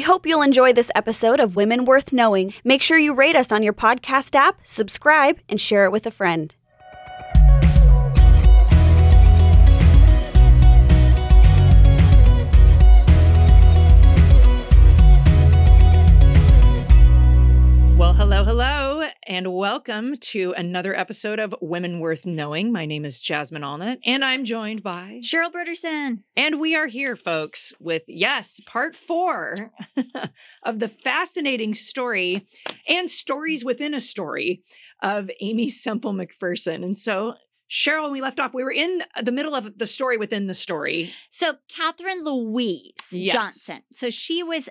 We hope you'll enjoy this episode of Women Worth Knowing. Make sure you rate us on your podcast app, subscribe, and share it with a friend. And welcome to another episode of Women Worth Knowing. My name is Jasmine Allnut, and I'm joined by Cheryl Brodersen. And we are here, folks, with yes, part four of the fascinating story and stories within a story of Aimee Semple McPherson. And so, Cheryl, when we left off, we were in the middle of the story within the story. So, Catherine Louise Yes. Johnson. So, she was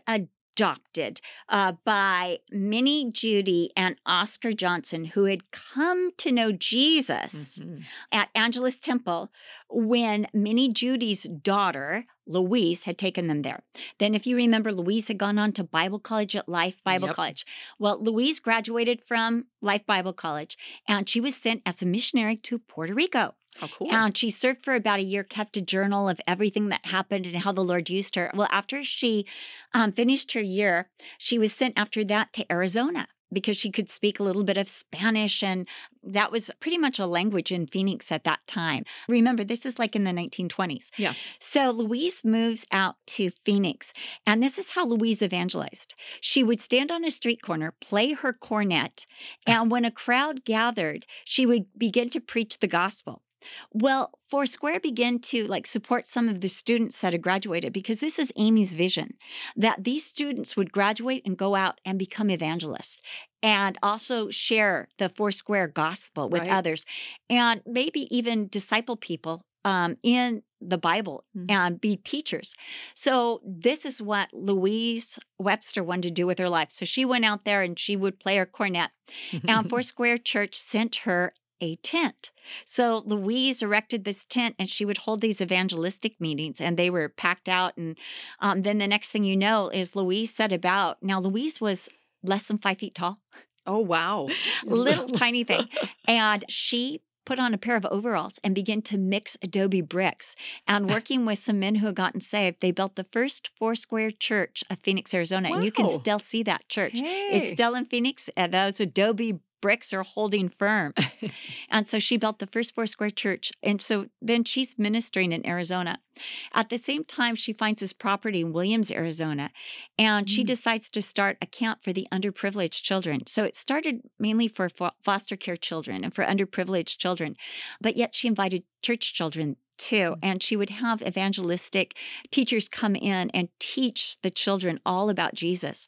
adopted uh, by Minnie Judy and Oscar Johnson, who had come to know Jesus Mhm. at Angelus Temple when Minnie Judy's daughter, Louise, had taken them there. Then, if you remember, Louise had gone on to Bible college at Life Bible Yep. College. Well, Louise graduated from Life Bible College and she was sent as a missionary to Puerto Rico. Oh, cool. And she served for about a year, kept a journal of everything that happened and how the Lord used her. Well, after she um, finished her year, she was sent after that to Arizona because she could speak a little bit of Spanish. And that was pretty much a language in Phoenix at that time. Remember, this is like in the 1920s. Yeah. So Louise moves out to Phoenix. And this is how Louise evangelized. She would stand on a street corner, play her cornet, and when a crowd gathered, she would begin to preach the gospel. Well, Foursquare began to like support some of the students that had graduated because this is Amy's vision that these students would graduate and go out and become evangelists and also share the Foursquare gospel with Right. others and maybe even disciple people um, in the Bible Mhm. and be teachers. So this is what Louise Webster wanted to do with her life. So she went out there and she would play her cornet and Foursquare Church sent her a tent. So Louise erected this tent and she would hold these evangelistic meetings and they were packed out. And um, then the next thing you know is Louise set about. Now, Louise was less than five feet tall, oh, wow. little tiny thing. And she put on a pair of overalls and began to mix adobe bricks. And working with some men who had gotten saved, they built the first four square church of Phoenix, Arizona. And you can still see that church. It's still in Phoenix, and those adobe bricks are holding firm. and so she built the first four square church. And so then she's ministering in Arizona. At the same time, she finds this property in Williams, Arizona, and she Mm. decides to start a camp for the underprivileged children. So it started mainly for foster care children and for underprivileged children, but yet she invited church children too. And she would have evangelistic teachers come in and teach the children all about Jesus.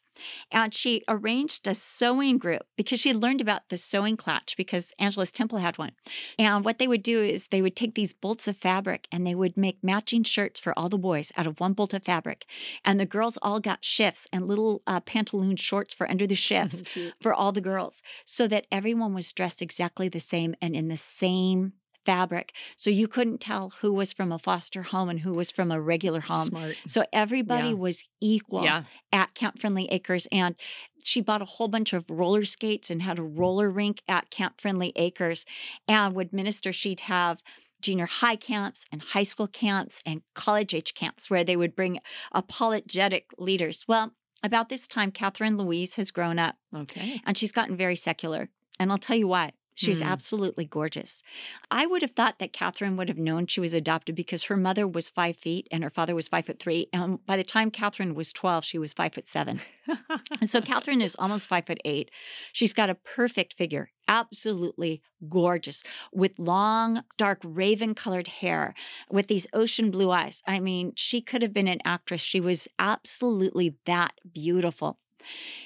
And she arranged a sewing group because she had learned about the sewing clutch because Angelus Temple had one. And what they would do is they would take these bolts of fabric and they would make matching shirts for all the boys out of one bolt of fabric. And the girls all got shifts and little uh, pantaloon shorts for under the shifts for all the girls so that everyone was dressed exactly the same and in the same fabric. So you couldn't tell who was from a foster home and who was from a regular home. Smart. So everybody Yeah. was equal Yeah. at Camp Friendly Acres. And she bought a whole bunch of roller skates and had a roller rink at Camp Friendly Acres and would minister. She'd have junior high camps and high school camps and college age camps where they would bring apologetic leaders. Well, about this time, Catherine Louise has grown up Okay. and she's gotten very secular. And I'll tell you why. She's Hmm. absolutely gorgeous. I would have thought that Catherine would have known she was adopted because her mother was five feet and her father was five foot three. And by the time Catherine was 12, she was five foot seven. And so Catherine is almost five foot eight. She's got a perfect figure, absolutely gorgeous, with long, dark, raven colored hair, with these ocean blue eyes. I mean, she could have been an actress. She was absolutely that beautiful.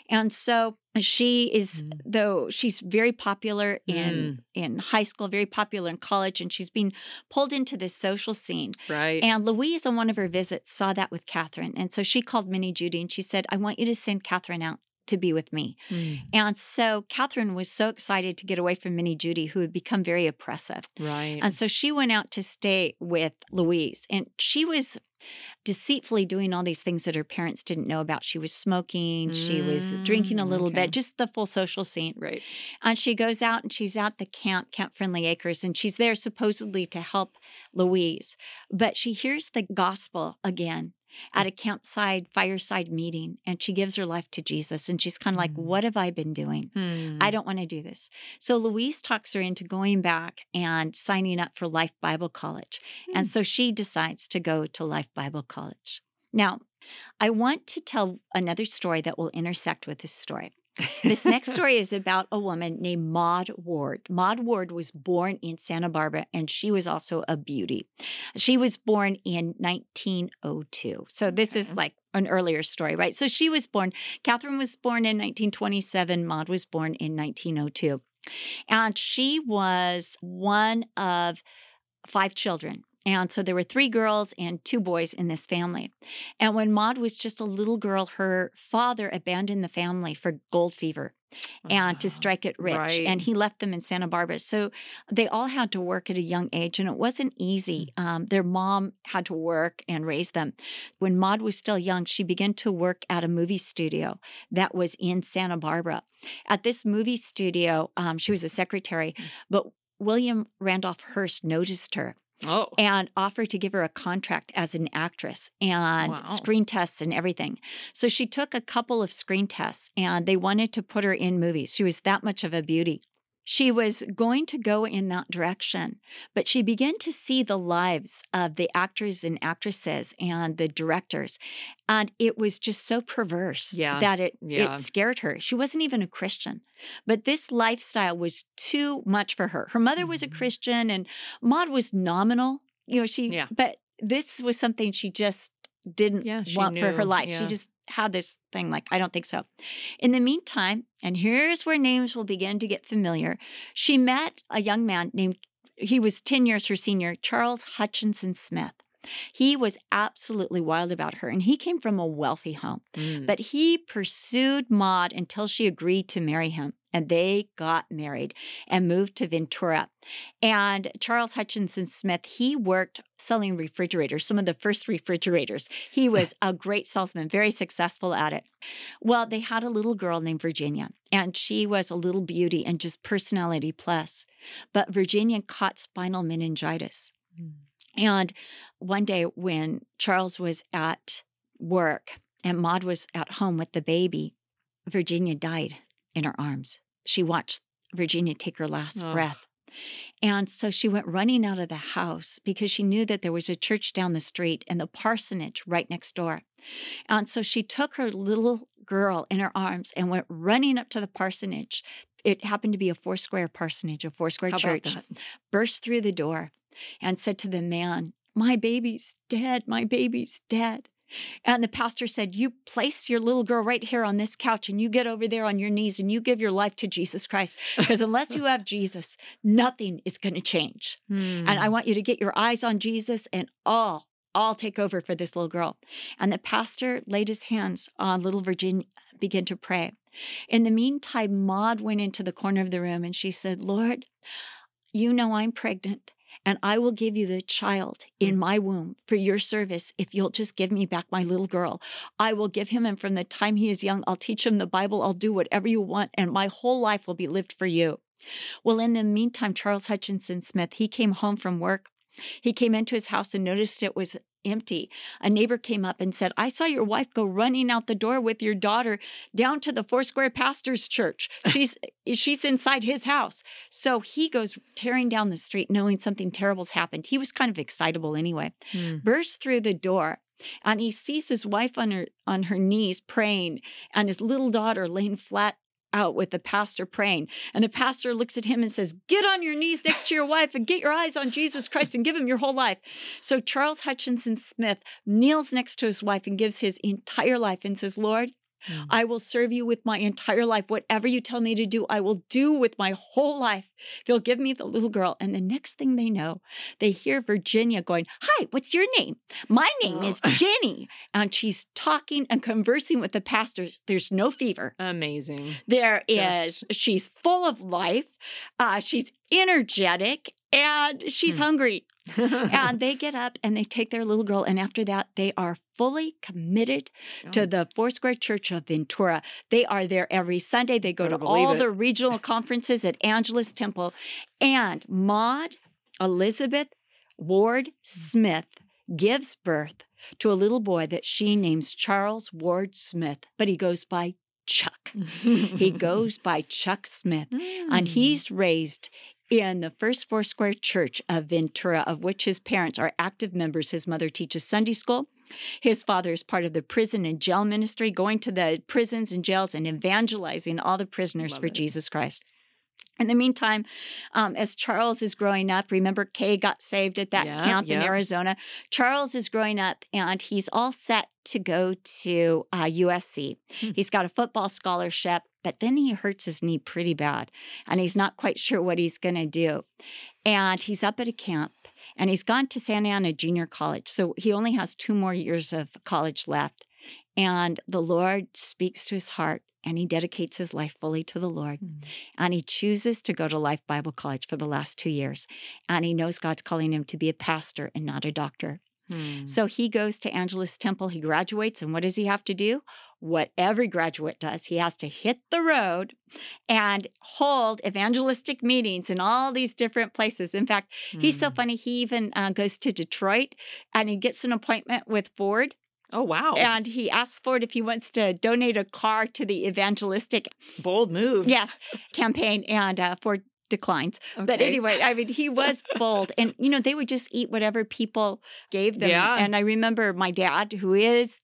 And so she is, Mm. though she's very popular in in high school, very popular in college, and she's being pulled into this social scene. right. And Louise, on one of her visits, saw that with Catherine. And so she called Minnie Judy and she said, I want you to send Catherine out to be with me. Mm, And so Catherine was so excited to get away from Minnie Judy, who had become very oppressive. right. And so she went out to stay with Louise. And she was deceitfully doing all these things that her parents didn't know about. She was smoking, she was drinking a Mm, little okay. bit, just the full social scene. right. And she goes out and she's at the camp, Camp Friendly Acres, and she's there supposedly to help Louise. But she hears the gospel again. At a campsite fireside meeting and she gives her life to Jesus and she's kind of like, Mm. What have I been doing? Hmm. I don't want to do this. So Louise talks her into going back and signing up for Life Bible College. Hmm. And so she decides to go to Life Bible College. Now, I want to tell another story that will intersect with this story. This next story is about a woman named Maud Ward. Maud Ward was born in Santa Barbara and she was also a beauty. She was born in 1902. So this is like an earlier story, right? So she was born, Catherine was born in 1927, Maud was born in 1902. And she was one of five children. And so there were three girls and two boys in this family. And when Maud was just a little girl, her father abandoned the family for gold fever and to strike it rich. Right. And he left them in Santa Barbara. So they all had to work at a young age, and it wasn't easy. Mm. Um, their mom had to work and raise them. When Maud was still young, she began to work at a movie studio that was in Santa Barbara. At this movie studio, um, she was a secretary, Mm. but William Randolph Hearst noticed her Oh. and offered to give her a contract as an actress and Wow. screen tests and everything. So she took a couple of screen tests and they wanted to put her in movies. She was that much of a beauty. She was going to go in that direction, but she began to see the lives of the actors and actresses and the directors. And it was just so perverse Yeah. that it, Yeah. it scared her. She wasn't even a Christian, but this lifestyle was too much for her. Her mother was a Mhm. Christian and Maud was nominal. You know, she, Yeah. but this was something she just didn't Yeah, want for her knew, life. She just had this thing like, I don't think so. In the meantime, and here's where names will begin to get familiar, she met a young man named, he was 10 years her senior, Charles Hutchinson Smith. He was absolutely wild about her, and he came from a wealthy home. Mm. But he pursued Maud until she agreed to marry him. And they got married and moved to Ventura. And Charles Hutchinson Smith, he worked selling refrigerators, some of the first refrigerators. He was a great salesman, very successful at it. Well, they had a little girl named Virginia, and she was a little beauty and just personality plus. But Virginia caught spinal meningitis. And one day when Charles was at work and Maud was at home with the baby, Virginia died in her arms. She watched Virginia take her last breath. And so she went running out of the house because she knew that there was a church down the street and the parsonage right next door. And so she took her little girl in her arms and went running up to the parsonage. It happened to be a four square parsonage, a four square How church burst through the door and said to the man, My baby's dead. My baby's dead. And the pastor said, You place your little girl right here on this couch and you get over there on your knees and you give your life to Jesus Christ. Because unless you have Jesus, nothing is going to change. And I Hmm. want you to get your eyes on Jesus and all, all take over for this little girl. And the pastor laid his hands on little Virginia, began to pray. In the meantime, Maud went into the corner of the room and she said, Lord, you know I'm pregnant. And I will give you the child in mm. my womb for your service if you'll just give me back my little girl. I will give him, and from the time he is young, I'll teach him the Bible. I'll do whatever you want, and my whole life will be lived for you. Well, in the meantime, Charles Hutchinson Smith, he came home from work. He came into his house and noticed it was empty. A neighbor came up and said, I saw your wife go running out the door with your daughter down to the Four Square Pastor's Church. She's she's inside his house. So he goes tearing down the street knowing something terrible's happened. He was kind of excitable anyway. Hmm. Bursts through the door and he sees his wife on her on her knees praying and his little daughter laying flat out with the pastor praying. And the pastor looks at him and says, Get on your knees next to your wife and get your eyes on Jesus Christ and give him your whole life. So Charles Hutchinson Smith kneels next to his wife and gives his entire life and says, Lord, Mm. I will serve you with my entire life. Whatever you tell me to do, I will do with my whole life. They'll give me the little girl. And the next thing they know, they hear Virginia going, Hi, what's your name? My name is Oh. Jenny. And she's talking and conversing with the pastors. There's no fever. Amazing. There is, she's full of life. Uh, she's energetic and she's Hmm. hungry. and they get up and they take their little girl. And after that, they are fully committed to Oh, the Foursquare Church of Ventura. They are there every Sunday. They go to all it. the regional conferences at Angelus Temple. And Maud Elizabeth Ward Smith gives birth to a little boy that she names Charles Ward Smith, but he goes by Chuck. he goes by Chuck Smith, and Mm. he's raised in the First Foursquare Church of Ventura, of which his parents are active members. His mother teaches Sunday school. His father is part of the prison and jail ministry, going to the prisons and jails and evangelizing all the prisoners Love for it. Jesus Christ. In the meantime, um, as Charles is growing up, remember Kay got saved at that Yeah, camp in. Arizona. Charles is growing up and he's all set to go to uh, USC. Hmm. He's got a football scholarship, but then he hurts his knee pretty bad and he's not quite sure what he's going to do. And he's up at a camp and he's gone to Santa Ana Junior College. So he only has two more years of college left. And the Lord speaks to his heart and he dedicates his life fully to the Lord. Mm. And he chooses to go to Life Bible College for the last two years. And he knows God's calling him to be a pastor and not a doctor. Hmm. So he goes to Angelus Temple, he graduates, and what does he have to do? What every graduate does. He has to hit the road and hold evangelistic meetings in all these different places. In fact, he's so Hmm. funny. He even uh, goes to Detroit and he gets an appointment with Ford. Oh wow! And he asks Ford if he wants to donate a car to the evangelistic, Bold move. yes, campaign. And uh, Ford declines. But anyway, I mean, he was bold. And, you know, they would just eat whatever people gave them. Yeah. And I remember my dad, who is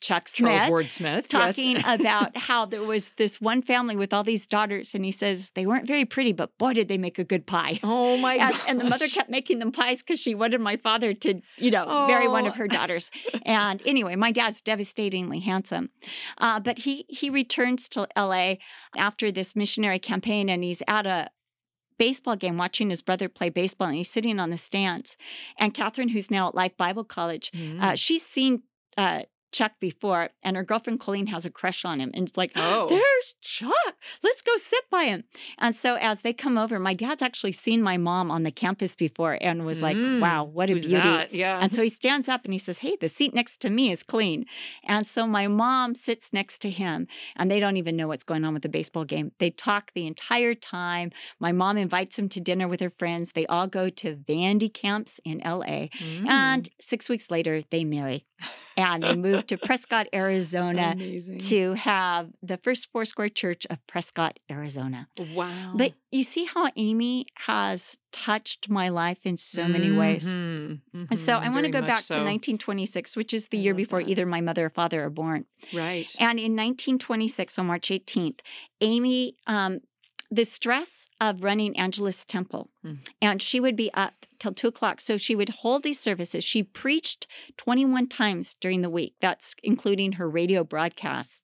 Chuck Smith, Charles Ward Smith yes. talking about how there was this one family with all these daughters. And he says they weren't very pretty, but boy, did they make a good pie. Oh my And, god! and the mother kept making them pies because she wanted my father to, you know, marry one of Oh. her daughters. And anyway, my dad's devastatingly handsome, uh, but he he returns to L.A. after this missionary campaign, and he's at a baseball game watching his brother play baseball, and he's sitting on the stands. And Catherine, who's now at Life Bible College, Mm. uh, she's seen. Uh, Chuck before, and her girlfriend Colleen has a crush on him, and it's like, Oh. there's Chuck. Let's go sit by him. And so as they come over, my dad's actually seen my mom on the campus before and was like, Mm. wow, what a beauty. that? Yeah. And so he stands up and he says, Hey, the seat next to me is clean. And so my mom sits next to him and they don't even know what's going on with the baseball game. They talk the entire time. My mom invites him to dinner with her friends. They all go to Van de Kamps in LA. Mm. And six weeks later, they marry and they move to Prescott, Arizona Amazing. to have the first Foursquare Church of Prescott, Arizona. wow. But you see how Amy has touched my life in so many ways. Mhm, And so mhm, I want to go back so. to 1926, which is the I year before that. either my mother or father are born. Right. And in 1926, on March 18th, Amy, um, the stress of running Angelus Temple, Mm. and she would be up till two o'clock. So she would hold these services. She preached 21 times during the week. That's including her radio broadcasts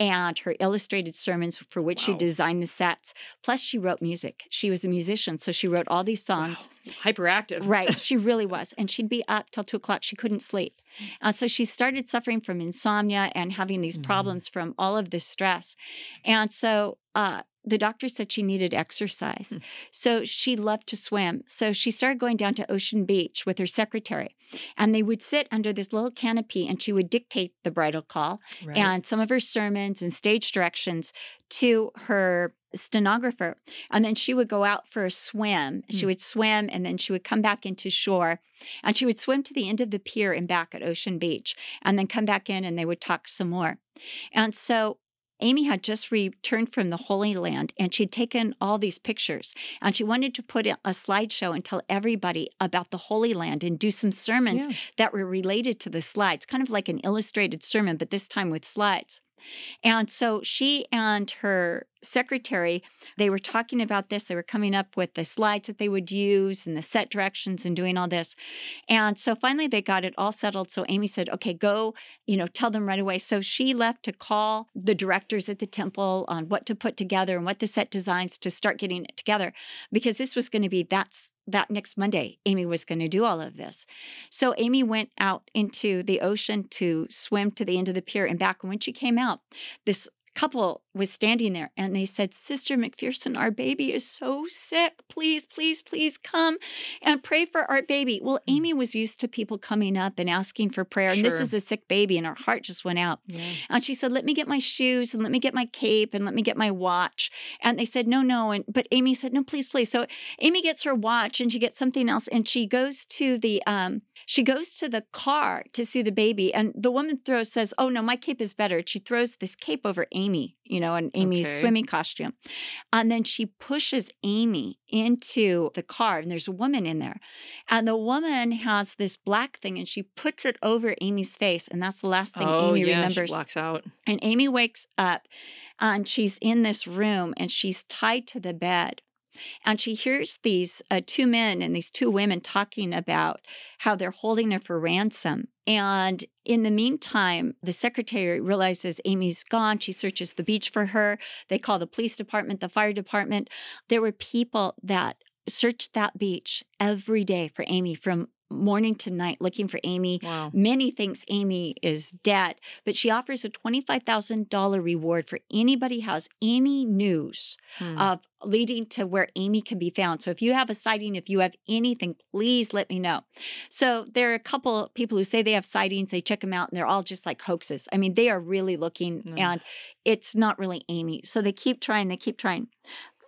and her illustrated sermons for which she designed the sets. Plus, she wrote music. She was a musician, so she wrote all these songs. Wow. Hyperactive. Right. She really was. And she'd be up till two o'clock. She couldn't sleep. And so she started suffering from insomnia and having these Mhm. problems from all of this stress. And so uh, the doctor said she needed exercise. Hmm. So she loved to swim. So she started going down to Ocean Beach with her secretary. And they would sit under this little canopy and she would dictate the bridal call Right. and some of her sermons and stage directions to her stenographer. And then she would go out for a swim. She Mm. would swim and then she would come back into shore and she would swim to the end of the pier and back at Ocean Beach and then come back in and they would talk some more. And so Amy had just returned from the Holy Land and she'd taken all these pictures and she wanted to put a slideshow and tell everybody about the Holy Land and do some sermons Yeah. that were related to the slides, kind of like an illustrated sermon, but this time with slides. And so she and her secretary, they were talking about this. They were coming up with the slides that they would use and the set directions and doing all this. And so finally they got it all settled. So Amy said, okay, go, you know, tell them right away. So she left to call the directors at the temple on what to put together and what the set designs to start getting it together because this was going to be that's that next Monday, Amy was going to do all of this. So Amy went out into the ocean to swim to the end of the pier and back. And when she came out, this couple was standing there and they said, Sister McPherson, our baby is so sick. Please, please, please come and pray for our baby. Well, Amy was used to people coming up and asking for prayer. And this is a sick baby, and her heart just went out. Yeah. And she said, "Let me get my shoes and let me get my cape and let me get my watch." And they said, "No, no." And but Amy said, "No, please, please." So Amy gets her watch and she gets something else and she goes to the um She goes to the car to see the baby, and the woman throws says, "Oh no, my cape is better." She throws this cape over Amy, you know, in Amy's Okay. swimming costume, and then she pushes Amy into the car, and there's a woman in there, and the woman has this black thing, and she puts it over Amy's face, and that's the last thing oh, Amy yeah, remembers. She blocks out. And Amy wakes up and she's in this room and she's tied to the bed. And she hears these uh, two men and these two women talking about how they're holding her for ransom. And in the meantime, the secretary realizes Amy's gone. She searches the beach for her. They call the police department, the fire department. There were people that searched that beach every day for Amy from morning to night looking for Amy. Wow. Minnie thinks Amy is dead, but she offers a $25,000 reward for anybody who has any news Hmm. of leading to where Amy can be found. So if you have a sighting, if you have anything, please let me know. So there are a couple people who say they have sightings, they check them out, and they're all just like hoaxes. I mean, they are really looking Mm. and it's not really Amy. So they keep trying, they keep trying.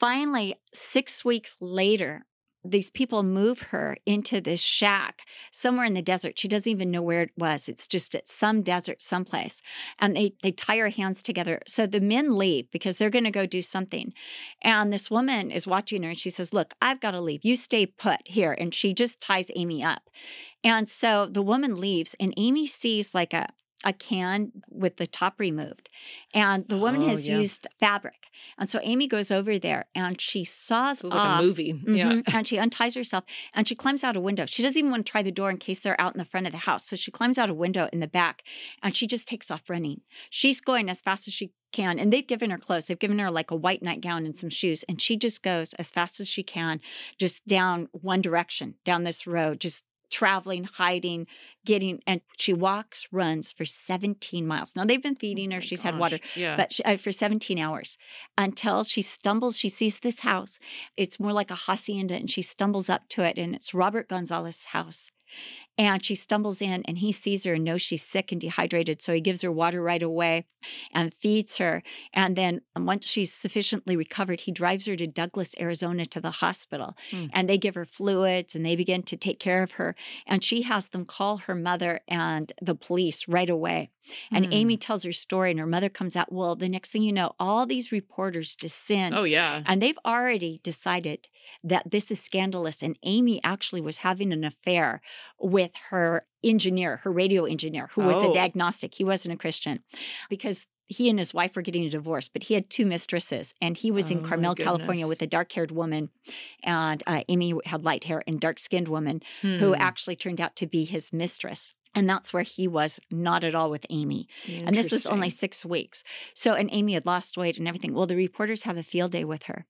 Finally, six weeks later, these people move her into this shack somewhere in the desert. She doesn't even know where it was. It's just at some desert someplace. And they they tie her hands together. So the men leave because they're going to go do something. And this woman is watching her and she says, "Look, I've got to leave. You stay put here." And she just ties Amy up. And so the woman leaves and Amy sees like a a can with the top removed. And the woman Oh, has yeah. used fabric. And so Amy goes over there and she saws This off like a movie. Yeah. Mhm. And she unties herself and she climbs out a window. She doesn't even want to try the door in case they're out in the front of the house. So she climbs out a window in the back and she just takes off running. She's going as fast as she can. And they've given her clothes. They've given her like a white nightgown and some shoes. And she just goes as fast as she can, just down one direction, down this road, just traveling, hiding, getting, and she walks, runs for 17 miles. Now they've been feeding her. Oh She's had water Yeah. but she, uh, for 17 hours until she stumbles she sees this house it's more like a hacienda and she stumbles up to it and it's robert gonzalez's house and she stumbles in and he sees her and knows she's sick and dehydrated so he gives her water right away and feeds her and then once she's sufficiently recovered he drives her to douglas arizona to the hospital Hmm. and they give her fluids and they begin to take care of her and she has them call her mother and the police right away and Hmm. Amy tells her story, and her mother comes out. Well, the next thing you know, all these reporters descend. Oh yeah. And they've already decided that this is scandalous. And Amy actually was having an affair with her engineer, her radio engineer, who was Oh. an agnostic. He wasn't a Christian because he and his wife were getting a divorce, but he had two mistresses. And he was Oh, in Carmel, California with a dark haired woman. And uh, Amy had light hair and dark skinned woman who Hmm. actually turned out to be his mistress. And that's where he was not at all with Amy. And this was only six weeks. So, and Amy had lost weight and everything. Well, the reporters have a field day with her.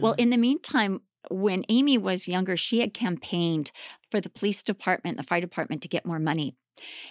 Well, in the meantime, when Amy was younger, she had campaigned for the police department, the fire department to get more money.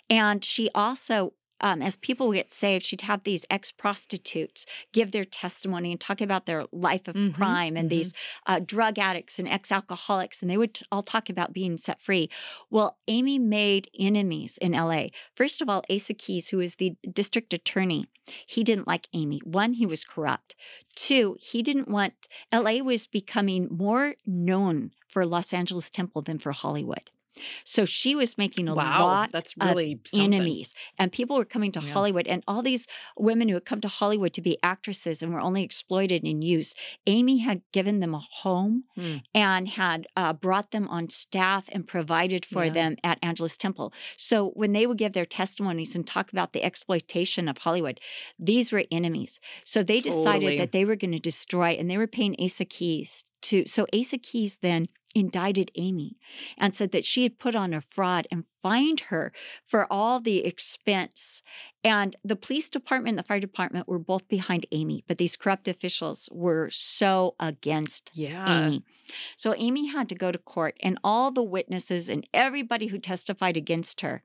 And she also, um, as people get saved, she'd have these ex prostitutes give their testimony and talk about their life of Mhm, crime and mhm. these uh, drug addicts and ex alcoholics, and they would all talk about being set free. Well, Amy made enemies in LA. First of all, Asa Keyes, who is the district attorney, he didn't like Amy. One, he was corrupt. Two, he didn't want, LA was becoming more known for Los Angeles Temple than for Hollywood. So she was making a wow, lot that's of really enemies. And people were coming to Yeah. Hollywood, and all these women who had come to Hollywood to be actresses and were only exploited and used. Amy had given them a home Hmm. and had uh, brought them on staff and provided for Yeah. them at Angelus Temple. So when they would give their testimonies and talk about the exploitation of Hollywood, these were enemies. So they decided Totally. that they were going to destroy, and they were paying Asa Keyes to. So Asa Keyes then indicted Amy and said that she had put on a fraud and fined her for all the expense. And the police department and the fire department were both behind Amy, but these corrupt officials were so against Yeah. Amy. So Amy had to go to court, and all the witnesses and everybody who testified against her,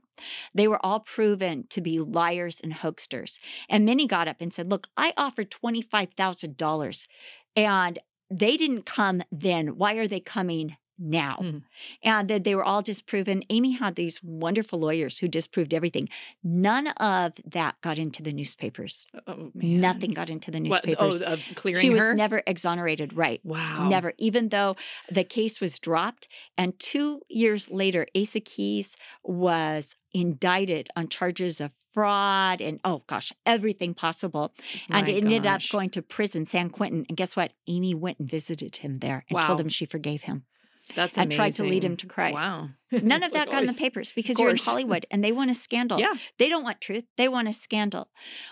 they were all proven to be liars and hoaxsters. And Minnie got up and said, Look, I offered $25,000 and they didn't come then. Why are they coming now. Mhm. And that they were all disproven. Amy had these wonderful lawyers who disproved everything. None of that got into the newspapers. Oh, man. Nothing got into the What, newspapers. oh, of clearing she was her? never exonerated, right? wow. Never, even though the case was dropped. And two years later, Asa Keyes was indicted on charges of fraud and, oh gosh, everything possible. and My ended up going to prison, San Quentin. And guess what? Amy went and visited him there and Wow. told him she forgave him That's and tried to lead him to Christ. Wow. None of that like got in the papers because you're in. Hollywood and they want a scandal. Yeah. They don't want truth, they want a scandal.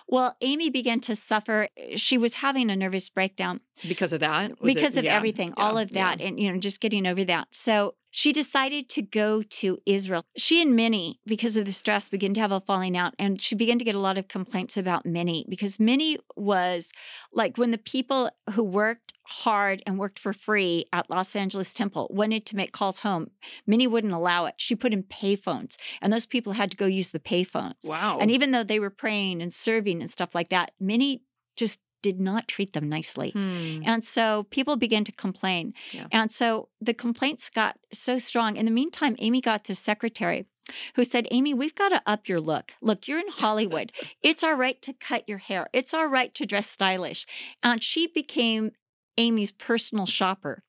Well, Amy began to suffer. She was having a nervous breakdown Because of that? Was it- because of yeah, everything, all yeah, of yeah. that, and you know, just getting over that. So she decided to go to Israel. She and Minnie, because of the stress, began to have a falling out, and she began to get a lot of complaints about Minnie because Minnie was like when the people who worked hard and worked for free at Los Angeles Temple wanted to make calls home. Minnie wouldn't allow it. She put in payphones, and those people had to go use the payphones. Wow. And even though they were praying and serving and stuff like that, Minnie just did not treat them nicely. Hmm. And so people began to complain. Yeah. And so the complaints got so strong. In the meantime, Amy got the secretary who said, Amy, we've got to up your look. Look, you're in Hollywood. it's our right to cut your hair, it's our right to dress stylish. And she became Amy's personal shopper.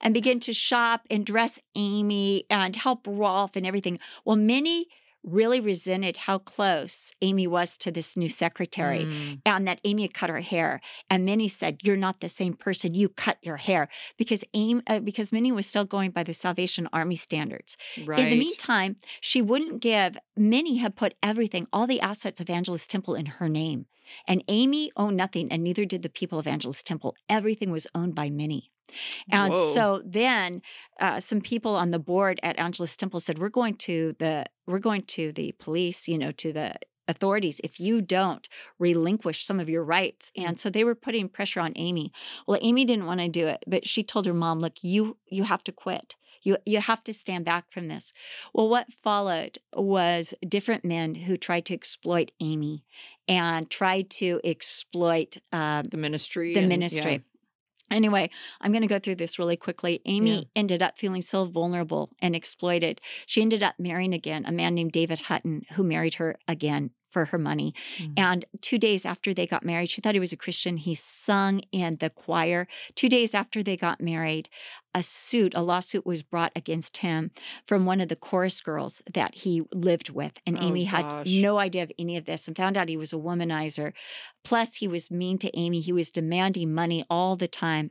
And begin to shop and dress Amy and help Rolf and everything. Well, Minnie really resented how close Amy was to this new secretary Hmm. and that Amy had cut her hair. And Minnie said, "You're not the same person. You cut your hair." Because Amy, uh, because Minnie was still going by the Salvation Army standards. Right. In the meantime, she wouldn't give. Minnie had put everything, all the assets of Angelus Temple, in her name, and Amy owned nothing, and neither did the people of Angelus Temple. Everything was owned by Minnie. And Whoa. so then uh, some people on the board at Angelus Temple said, "We're going to the we're going to the police, you know, to the authorities if you don't relinquish some of your rights." And so they were putting pressure on Amy. Well, Amy didn't want to do it, but she told her mom, "Look, you you have to quit. You you have to stand back from this." Well, what followed was different men who tried to exploit Amy and tried to exploit um, the ministry. the and- ministry. yeah. Anyway, I'm going to go through this really quickly. Amy Yeah. ended up feeling so vulnerable and exploited. She ended up marrying again a man named David Hutton, who married her again for her money. Mm. And two days after they got married, she thought he was a Christian. He sung in the choir. Two days after they got married, a suit, a lawsuit was brought against him from one of the chorus girls that he lived with. And Oh, Amy had no idea of any of this and found out he was a womanizer. Plus, he was mean to Amy. He was demanding money all the time.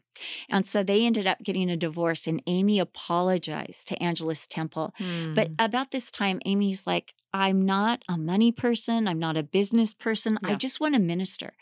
And so they ended up getting a divorce, and Amy apologized to Angelus Temple. But Hmm. about this time, Amy's like, I'm not a money person. I'm not a business person. I just want to minister.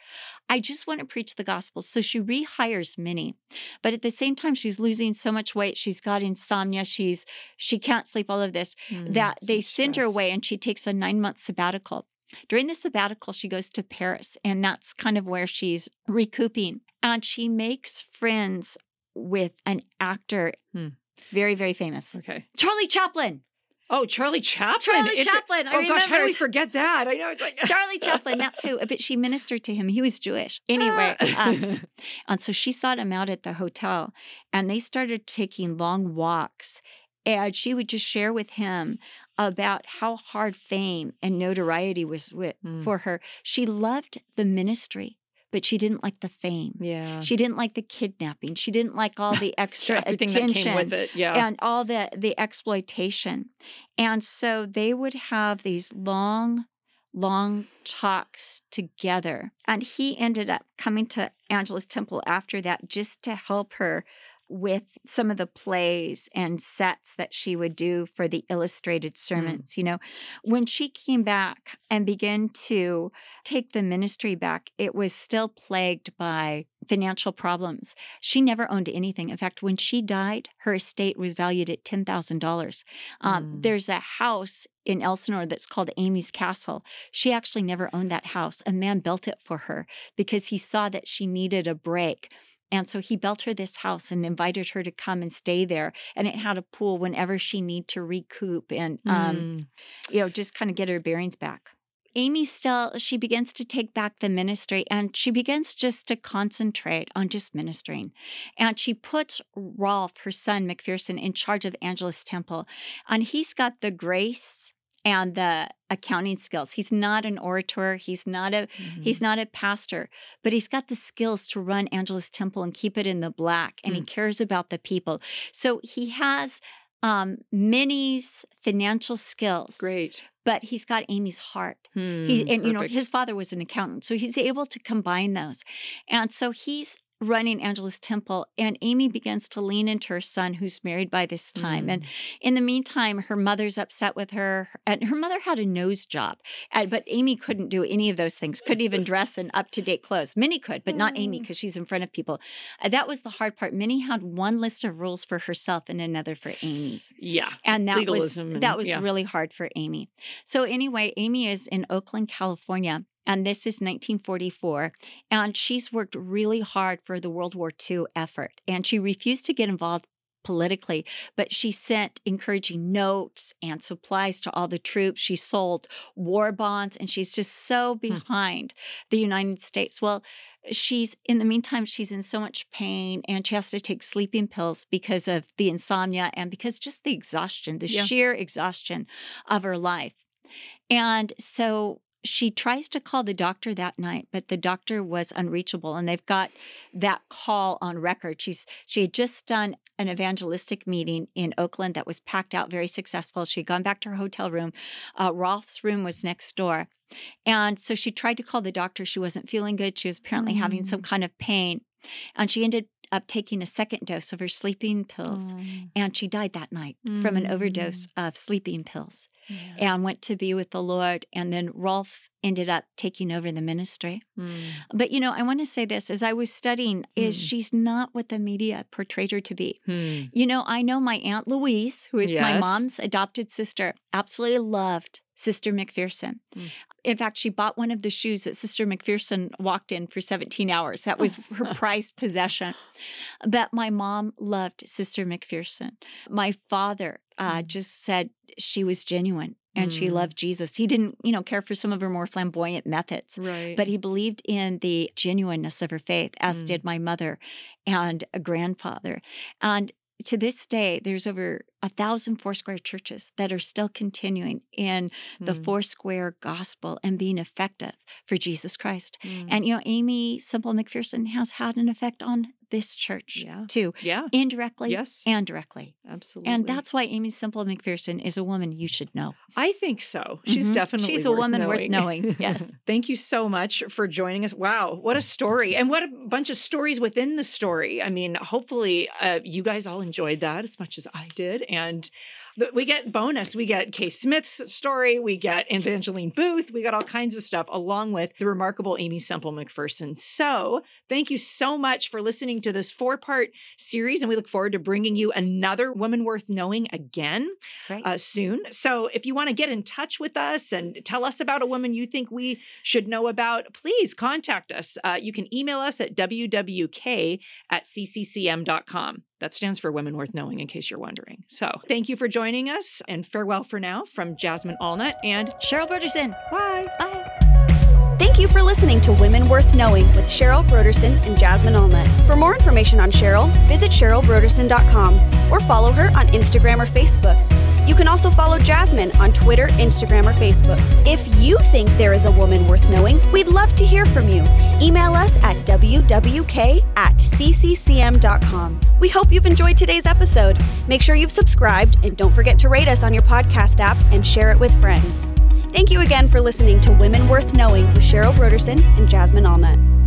I just want to preach the gospel. So she rehires Minnie. But at the same time, she's losing so much weight. She's got insomnia. She's she can't sleep, all of this Hmm. that they much send her away and she takes a nine month sabbatical. During the sabbatical, she goes to Paris, and that's kind of where she's recouping. And she makes friends with an actor, Hmm. very, very famous, Okay. Charlie Chaplin. Oh, Charlie Chaplin. Charlie It's a- Chaplin. I oh gosh, how do we forget that? I know it's like Charlie Chaplin, that's who. But she ministered to him. He was Jewish. Anyway, um, and so she sought him out at the hotel, and they started taking long walks. And she would just share with him about how hard fame and notoriety was with, Mm. for her. She loved the ministry, but she didn't like the fame. yeah. She didn't like the kidnapping. She didn't like all the extra attention with it. Yeah. and all the the exploitation. And so they would have these long long talks together. And he ended up coming to Angelus temple after that just to help her with some of the plays and sets that she would do for the illustrated sermons. You know, when she came back and began to take the ministry back, it was still plagued by financial problems. She never owned anything. In fact, when she died, her estate was valued at $10,000. Um, Mm. There's a house in Elsinore that's called Amy's Castle. She actually never owned that house. A man built it for her because he saw that she needed a break. And so he built her this house and invited her to come and stay there. And it had a pool whenever she need to recoup and, um, Mm. you know, just kind of get her bearings back. Amy still, she begins to take back the ministry and she begins just to concentrate on just ministering. And she puts Rolf, her son, McPherson, in charge of Angelus Temple. And he's got the grace and the accounting skills. He's not an orator, he's not a mm-hmm. he's not a pastor, but he's got the skills to run Angelus Temple and keep it in the black and mm. he cares about the people. So he has um Minnie's financial skills. Great. But he's got Amy's heart. Hmm, he, and perfect. you know, his father was an accountant. So he's able to combine those. And so he's running Angelus Temple, and Amy begins to lean into her son, who's married by this time. Mm. And in the meantime, her mother's upset with her, and her mother had a nose job, but Amy couldn't do any of those things. Couldn't even dress in up to date clothes. Minnie could, but not Amy because mm. she's in front of people. That was the hard part. Minnie had one list of rules for herself and another for Amy. Yeah, and that Legalism was and, that was yeah. really hard for Amy. So anyway, Amy is in Oakland, California and this is 1944. And she's worked really hard for the World War II effort. And she refused to get involved politically, but she sent encouraging notes and supplies to all the troops. She sold war bonds, and she's just so hmm. behind the United States. Well, she's in the meantime, she's in so much pain and she has to take sleeping pills because of the insomnia and because just the exhaustion, the yeah. sheer exhaustion of her life. And so she tries to call the doctor that night, but the doctor was unreachable, and they've got that call on record. She's she had just done an evangelistic meeting in Oakland that was packed out, very successful. She'd gone back to her hotel room. Uh, Rolf's room was next door, and so she tried to call the doctor. She wasn't feeling good. She was apparently mm. having some mm. kind of pain, and she ended up taking a second dose of her sleeping pills, mm. and she died that night mm. from an overdose mm. of sleeping pills yeah. and went to be with the Lord. And then Rolf ended up taking over the ministry. Mm. But you know, I want to say this as I was studying is mm. she's not what the media portrayed her to be. Mm. You know, I know my aunt Louise, who is yes. my mom's adopted sister, absolutely loved Sister McPherson. Mm. In fact, she bought one of the shoes that Sister McPherson walked in for 17 hours. That was her prized possession. But my mom loved Sister McPherson. My father uh, mm. just said she was genuine and mm. she loved Jesus. He didn't, you know, care for some of her more flamboyant methods, right. but he believed in the genuineness of her faith, as mm. did my mother and a grandfather. And to this day, there's over a thousand Foursquare churches that are still continuing in the mm. Foursquare gospel and being effective for Jesus Christ. Mm. And, you know, Aimee Semple McPherson has had an effect on this church yeah. too. Yeah. Indirectly yes. and directly. Absolutely. And that's why Aimee Semple McPherson is a woman you should know. I think so. She's mm-hmm. definitely She's a woman knowing. worth knowing. Yes. Thank you so much for joining us. Wow, what a story. And what a bunch of stories within the story. I mean, hopefully uh, you guys all enjoyed that as much as I did. And we get bonus. We get Kay Smith's story. We get Evangeline Booth. We got all kinds of stuff along with the remarkable Aimee Semple McPherson. So thank you so much for listening to this four part series. And we look forward to bringing you another woman worth knowing again right. uh, soon. So if you want to get in touch with us and tell us about a woman you think we should know about, please contact us. Uh, you can email us at wwk at cccm.com. That stands for Women Worth Knowing, in case you're wondering. So thank you for joining us, and farewell for now from Jasmine Allnut and Cheryl Brodersen. Bye. Bye. Thank you for listening to Women Worth Knowing with Cheryl Brodersen and Jasmine Allnut. For more information on Cheryl, visit CherylBrodersen.com or follow her on Instagram or Facebook. You can also follow Jasmine on Twitter, Instagram, or Facebook. If you think there is a woman worth knowing, we'd love to hear from you. Email us at wwk at cccm.com. We hope you've enjoyed today's episode. Make sure you've subscribed and don't forget to rate us on your podcast app and share it with friends. Thank you again for listening to Women Worth Knowing with Cheryl Brodersen and Jasmine Allnut.